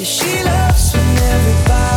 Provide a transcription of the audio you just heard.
Yeah, she loves when everybody